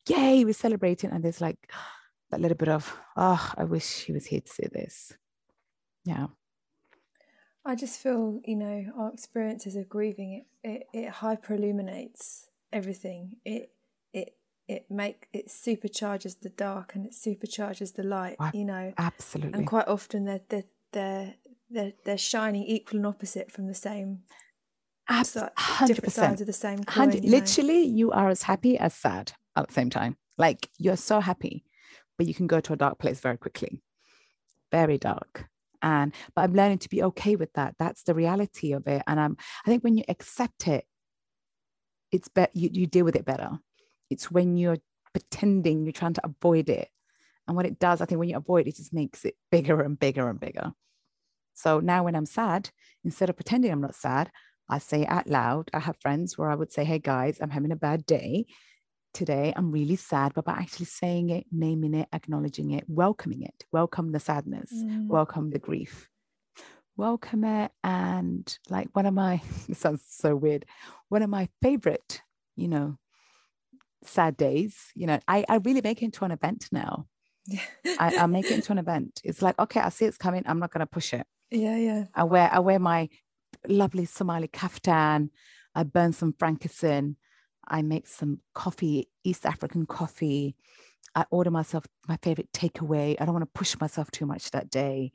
yay, we're celebrating. And there's like that little bit of, oh, I wish he was here to see this. Yeah. I just feel, you know, our experiences of grieving it it, it hyper illuminates everything. It it it make it supercharges the dark and it supercharges the light. you know, absolutely. And quite often they're they're they're they're, they're shining equal and opposite from the same. Absolutely, different sides of the same coin. You literally, you are as happy as sad at the same time. Like you're so happy, but you can go to a dark place very quickly, very dark. And but i'm learning to be okay with that. That's the reality of it. And i'm i think when you accept it it's better you, you deal with it better. It's when you're pretending you're trying to avoid it. And what it does i think when you avoid it, it just makes it bigger and bigger and bigger so now when i'm sad instead of pretending i'm not sad i say out loud i have friends where i would say hey guys i'm having a bad day today. I'm really sad, but by actually saying it, naming it, acknowledging it, welcoming it, welcome the sadness, mm. welcome the grief, welcome it. And like one of my, it sounds so weird, one of my favorite, you know, sad days, you know, I, I really make it into an event now. I, I make it into an event. It's like, okay, I see it's coming. I'm not going to push it. Yeah, yeah. I wear, I wear my lovely Somali kaftan. I burn some frankincense. I make some coffee, East African coffee. I order myself my favorite takeaway. I don't want to push myself too much that day.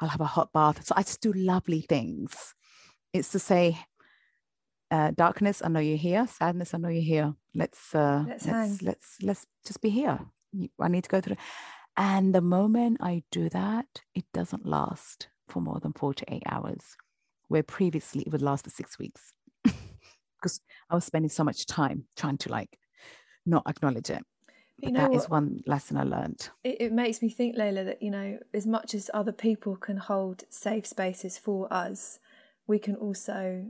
I'll have a hot bath. So I just do lovely things. It's to say, uh, darkness, I know you're here. Sadness, I know you're here. Let's uh, let's let's, let's, let's just be here. I need to go through. And the moment I do that, it doesn't last for more than four to eight hours, where previously it would last for six weeks because I was spending so much time trying to like not acknowledge it. But you know that is one lesson I learned. It, it, makes me think, Leyla, that you know, as much as other people can hold safe spaces for us, we can also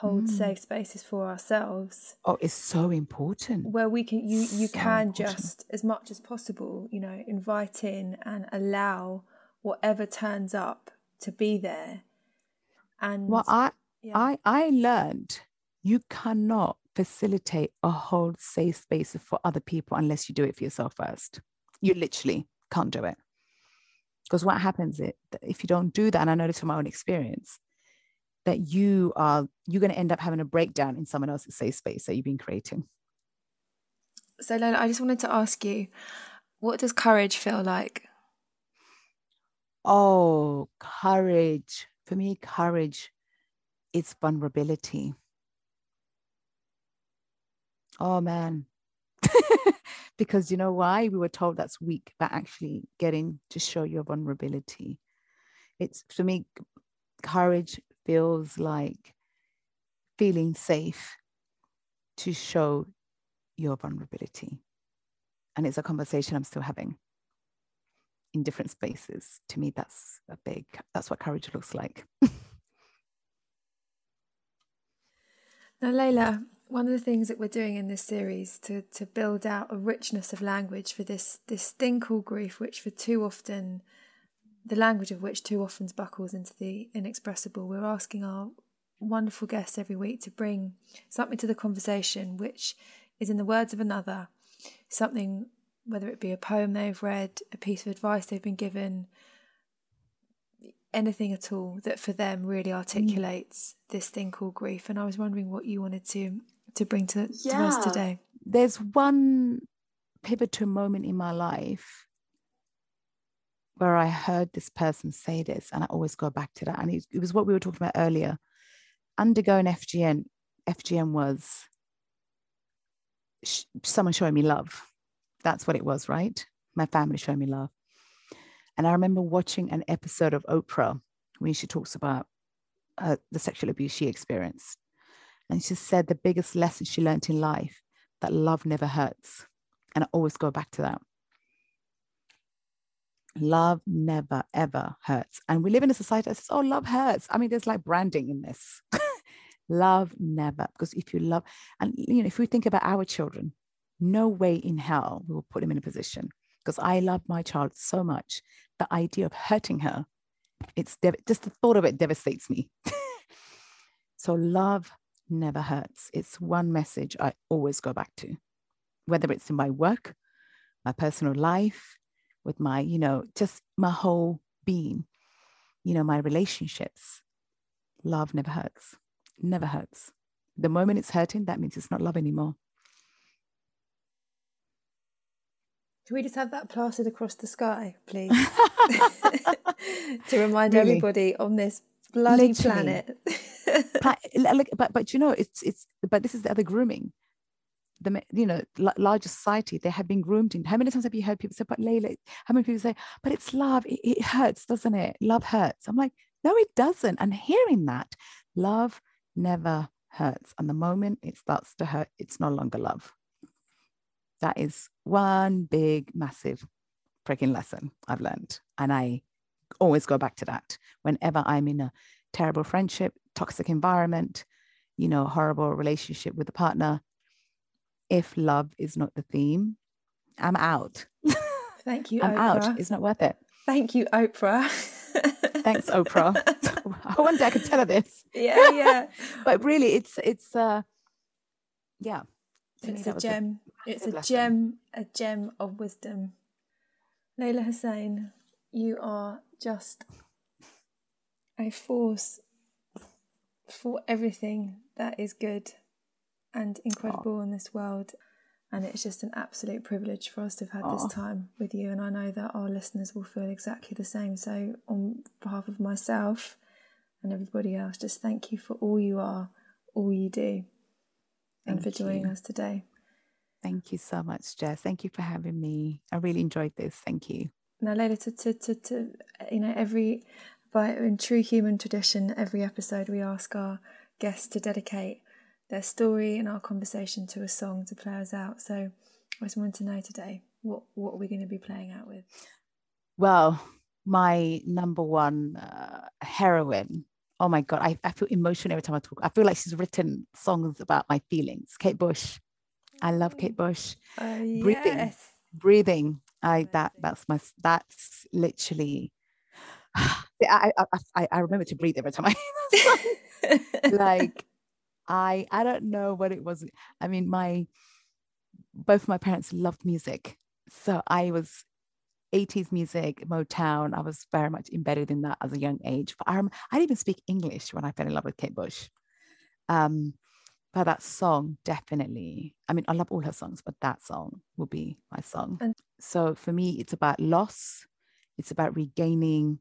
hold mm. safe spaces for ourselves. Oh, it's so important. Where we can, you you so can important. just as much as possible, you know, invite in and allow whatever turns up to be there. And well, I yeah. I I learned you cannot facilitate a whole safe space for other people unless you do it for yourself first. You literally can't do it. Because what happens is if you don't do that, and I know this from my own experience, that you are you're going to end up having a breakdown in someone else's safe space that you've been creating. So Leyla, I just wanted to ask you, what does courage feel like? Oh, courage. For me, courage is vulnerability. Oh man. because you know why? We were told that's weak, but actually getting to show your vulnerability. It's for me, courage feels like feeling safe to show your vulnerability. And it's a conversation I'm still having in different spaces. To me, that's a big, that's what courage looks like. now, Leyla, one of the things that we're doing in this series to to build out a richness of language for this this thing called grief, which for too often the language of which too often buckles into the inexpressible. We're asking our wonderful guests every week to bring something to the conversation which is in the words of another, something whether it be a poem they've read, a piece of advice they've been given, anything at all that for them really articulates mm. this thing called grief. And I was wondering what you wanted to to bring to, yeah. to us today? There's one pivotal moment in my life where I heard this person say this, and I always go back to that. And it, it was what we were talking about earlier. Undergoing FGM, FGM was sh- someone showing me love. That's what it was, right? My family showed me love. And I remember watching an episode of Oprah when she talks about uh, the sexual abuse she experienced. And she said the biggest lesson she learned in life that love never hurts. And I always go back to that. Love never, ever hurts. And we live in a society that says, oh, love hurts. I mean, there's like branding in this. love never, because if you love, and you know, if we think about our children, no way in hell we will put him in a position because I love my child so much. The idea of hurting her, it's dev- just the thought of it devastates me. so love never hurts. It's one message I always go back to, whether it's in my work, my personal life, with my, you know, just my whole being, you know, my relationships. Love never hurts, never hurts. The moment it's hurting, that means it's not love anymore. Can we just have that plastered across the sky, please? to remind really? everybody on this bloody Literally. planet. but but you know, it's it's but this is the other grooming the you know larger society they have been groomed in how many times have you heard people say but Leyla how many people say but it's love it, it hurts doesn't it love hurts I'm like no it doesn't and hearing that love never hurts and the moment it starts to hurt it's no longer love that is one big massive freaking lesson I've learned and I always go back to that whenever I'm in a terrible friendship toxic environment you know horrible relationship with a partner if love is not the theme, I'm out. Thank you. I'm Oprah. out. It's not worth it. Thank you, Oprah. Thanks, Oprah. I wonder I could tell her this. Yeah, yeah. but really, it's it's uh, yeah. It's a gem. It's a gem, a gem of wisdom. Leyla Hussein, you are just a force for everything that is good and incredible in this world. And it's just an absolute privilege for us to have had Aww. this time with you. And I know that our listeners will feel exactly the same. So, on behalf of myself and everybody else, just thank you for all you are, all you do, and for joining you. us today. Thank you so much, Jess. Thank you for having me. I really enjoyed this. Thank you. Now, later to, to, to, to you know, every, by in true human tradition, every episode we ask our guests to dedicate their story and our conversation to a song to play us out. So I just wanted to know today what what are we going to be playing out with? Well, my number one uh, heroine. Oh my god, I, I feel emotional every time I talk. I feel like she's written songs about my feelings. Kate Bush. I love Kate Bush. Uh, breathing. Yes. Breathing. I that that's my that's literally I, I I I remember to breathe every time I like I I don't know what it was. I mean, my both my parents loved music, so I was 80s music, Motown. I was very much embedded in that as a young age. But I, I didn't even speak English when I fell in love with Kate Bush. Um, but that song definitely. I mean, I love all her songs, but that song will be my song. And- so for me, it's about loss. It's about regaining.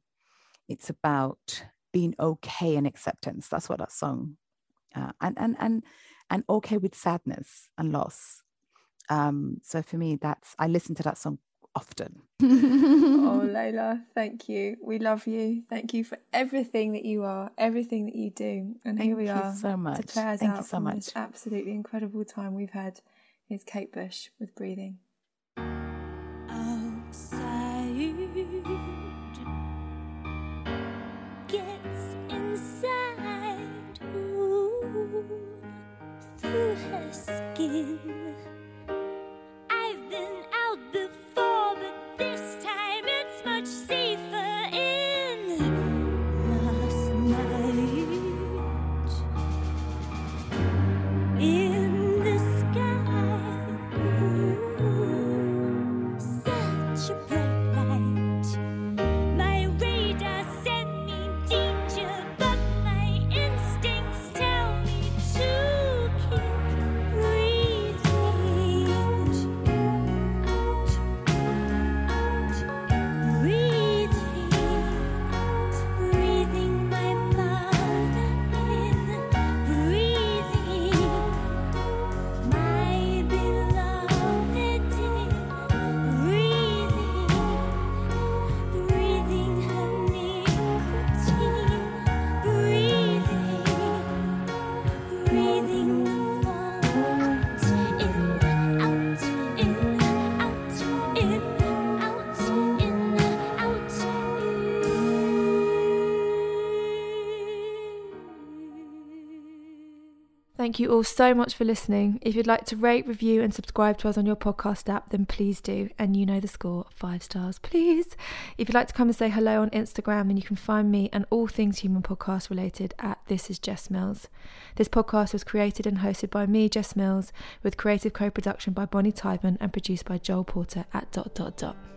It's about being okay and acceptance. That's what that song uh, and and and and okay with sadness and loss. Um, so for me, that's I listen to that song often. oh, Leyla, thank you. We love you. Thank you for everything that you are, everything that you do. And thank here we are Thank you so much. to play us thank out so much. this absolutely incredible time we've had. Is Kate Bush with breathing. Outside gets inside ooh, through her skin. Thank you all so much for listening. If you'd like to rate, review, and subscribe to us on your podcast app, then please do. And you know the score five stars, please. If you'd like to come and say hello on Instagram, then you can find me and all things human podcast related at This Is Jess Mills. This podcast was created and hosted by me, Jess Mills, with creative co production by Bonnie Tyburn and produced by Joel Porter at dot dot dot.